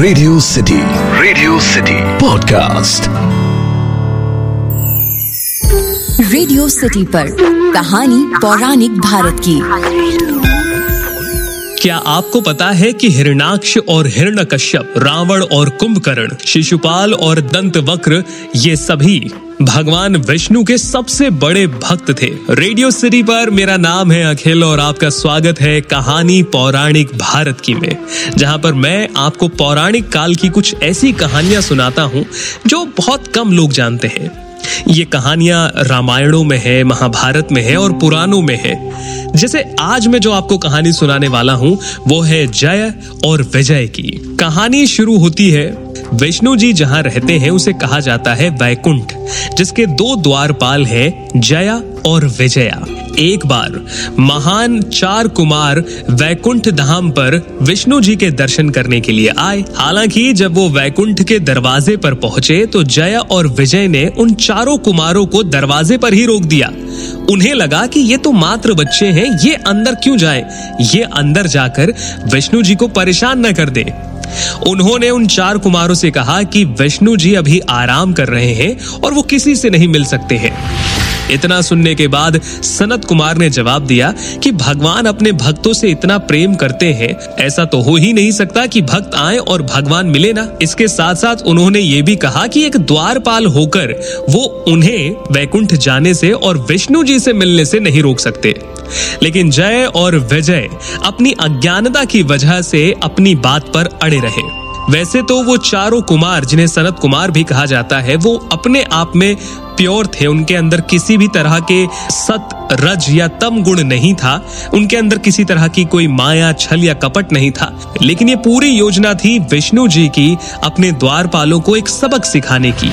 Radio city radio city podcast radio city पर कहानी पौराणिक भारत की। क्या आपको पता है कि हिरणाक्ष और हिरण्यकश्यप रावण और कुंभकर्ण शिशुपाल और दंत वक्र ये सभी भगवान विष्णु के सबसे बड़े भक्त थे। रेडियो सिटी पर मेरा नाम है अखिल और आपका स्वागत है कहानी पौराणिक भारत की में, जहाँ पर मैं आपको पौराणिक काल की कुछ ऐसी कहानियाँ सुनाता हूँ, जो बहुत कम लोग जानते हैं। ये कहानियाँ रामायणों में है, महाभारत में है और पुराणों में है। जैसे आज मैं जो आपको कहानी सुनाने वाला हूँ, वो है जय और विजय की। कहानी शुरू होती है विष्णु जी जहाँ रहते हैं, उसे कहा जाता है वैकुंठ, जिसके दो द्वारपाल हैं, जया और विजया। एक बार, महान चार कुमार वैकुंठ धाम पर विष्णु जी के दर्शन करने के लिए आए। हालाँकि, जब वो वैकुंठ के दरवाजे पर पहुँचे तो जया और विजय ने उन चारों कुमारों को दरवाजे पर ही रोक दिया। उन्हें लगा कि ये तो मात्र बच्चे हैं, ये अंदर क्यों जाए? ये अंदर जाकर विष्णु जी को परेशान न कर दे। उन्होंने उन चार कुमारों से कहा कि विष्णु जी अभी आराम कर रहे हैं और वो किसी से नहीं मिल सकते हैं। इतना सुनने के बाद सनत कुमार ने जवाब दिया कि भगवान अपने भक्तों से इतना प्रेम करते हैं, ऐसा तो हो ही नहीं सकता कि भक्त आए और भगवान मिले ना। इसके साथ साथ उन्होंने ये भी कहा कि एक द्वारपाल होकर वो उन्हें वैकुंठ जाने से और विष्णु जी से मिलने से नहीं रोक सकते। लेकिन जय और विजय अपनी अज्ञानता की वजह से अपनी बात पर अड़े रहे। वैसे तो वो चारों कुमार, जिन्हें सनत कुमार भी कहा जाता है, वो अपने आप में प्योर थे। उनके अंदर किसी भी तरह के सत, रज या तम गुण नहीं था। उनके अंदर किसी तरह की कोई माया, छल या कपट नहीं था। लेकिन ये पूरी योजना थी विष्णु जी की अपने द्वारपालों को एक सबक सिखाने की।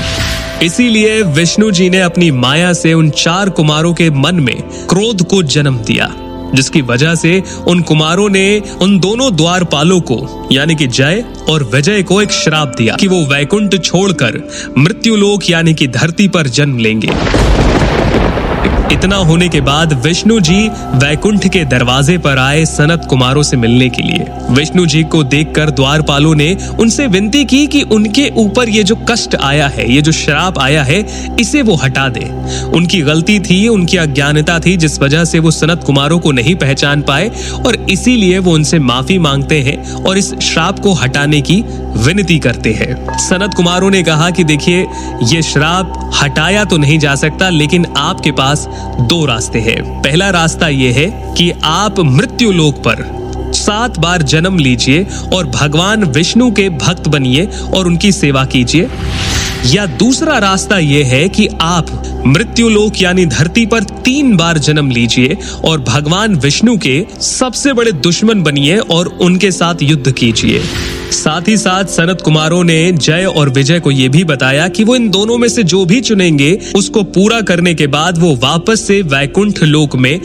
इसीलिए विष्णु जी ने अपनी माया से उन चार कुमारों के मन में क्रोध को जन्म दिया। जिसकी वजह से उन कुमारों ने उन दोनों द्वारपालों को, यानी कि जय और विजय को एक श्राप दिया कि वो वैकुंठ छोड़कर मृत्यु लोक यानी कि धरती पर जन्म लेंगे। इतना होने के बाद विष्णु जी वैकुंठ के दरवाजे पर आए सनत कुमारों से मिलने के लिए। विष्णु जी को देखकर द्वारपालों ने उनसे विनती की कि उनके ऊपर ये जो कष्ट आया है, ये जो श्राप आया है, इसे वो हटा दे। उनकी गलती थी, उनकी अज्ञानता थी, जिस वजह से वो सनत कुमारों को नहीं पहचान पाए और इसीलिए वो उनसे माफ़ी मांगते हैं और इस श्राप को हटाने की विनती करते हैं। सनत कुमारों ने कहा कि देखिए, ये श्राप हटाया तो नहीं जा सकता, लेकिन आपके पास दो रास्ते हैं। पहला रास्ता ये है कि आप मृत्यु लोक पर सात बार जन्म लीजिए और भगवान विष्णु के भक्त बनिए और उनकी सेवा कीजिए। या दूसरा रास्ता यह है कि आप मृत्यु लोक यानी धरती पर तीन बार जन्म लीजिए और भगवान विष्णु के सबसे बड़े दुश्मन बनिए और उनके साथ युद्ध कीजिए। साथ ही साथ सनत कुमारों ने जय और विजय को यह भी बताया कि वो इन दोनों में से जो भी चुनेंगे, उसको पूरा करने के बाद वो वापस से वैकुंठ लोक में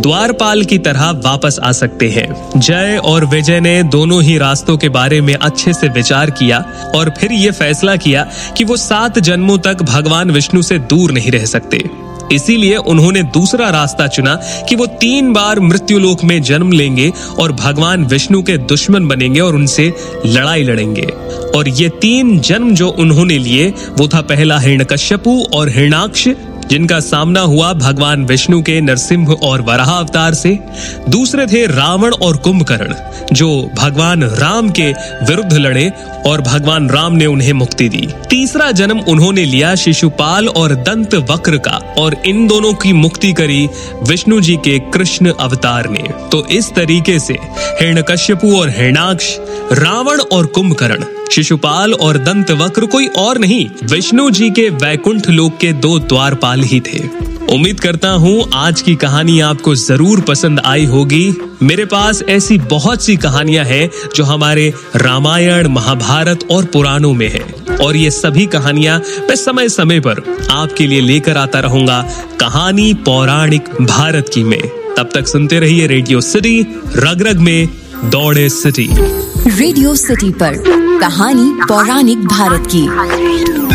द्वारपाल की तरह वापस आ सकते हैं। जय और विजय ने दोनों ही रास्तों के बारे में अच्छे से विचार किया और फिर ये फैसला किया कि वो सात जन्मों तक भगवान विष्णु से दूर नहीं रह सकते। इसीलिए उन्होंने दूसरा रास्ता चुना कि वो तीन बार मृत्युलोक में जन्म लेंगे और भगवान विष्णु के दुश्मन बनेंगे और उनसे लड़ाई लड़ेंगे। और ये तीन जन्म जो उन्होंने लिए, वो था पहला हिरण्यकश्यपु और हिरणाक्ष जिनका सामना हुआ भगवान विष्णु के नरसिंह और वराह अवतार से, दूसरे थे रावण और कुंभकर्ण, जो भगवान राम के विरुद्ध लड़े और भगवान राम ने उन्हें मुक्ति दी। तीसरा जन्म उन्होंने लिया शिशुपाल और दंत वक्र का, और इन दोनों की मुक्ति करी विष्णु जी के कृष्ण अवतार ने। तो इस तरीके से हिरण्यकश्यपु और हिरणाक्ष, रावण और कुंभकर्ण शिशुपाल और दंत वक्र कोई और नहीं, विष्णु जी के वैकुंठ लोक के दो द्वारपाल ही थे। उम्मीद करता हूँ, आज की कहानी आपको ज़रूर पसंद आई होगी। मेरे पास ऐसी बहुत सी कहानियाँ हैं, जो हमारे रामायण, महाभारत और पुराणों में है। और ये सभी कहानियाँ मैं समय समय पर आपके लिए लेकर आता रहूँगा, कहानी पौराणिक भारत की में। तब तक सुनते रहिए रेडियो सिटी रग रग में, दौड़े सिटी। रेडियो सिटी पर कहानी पौराणिक भारत की।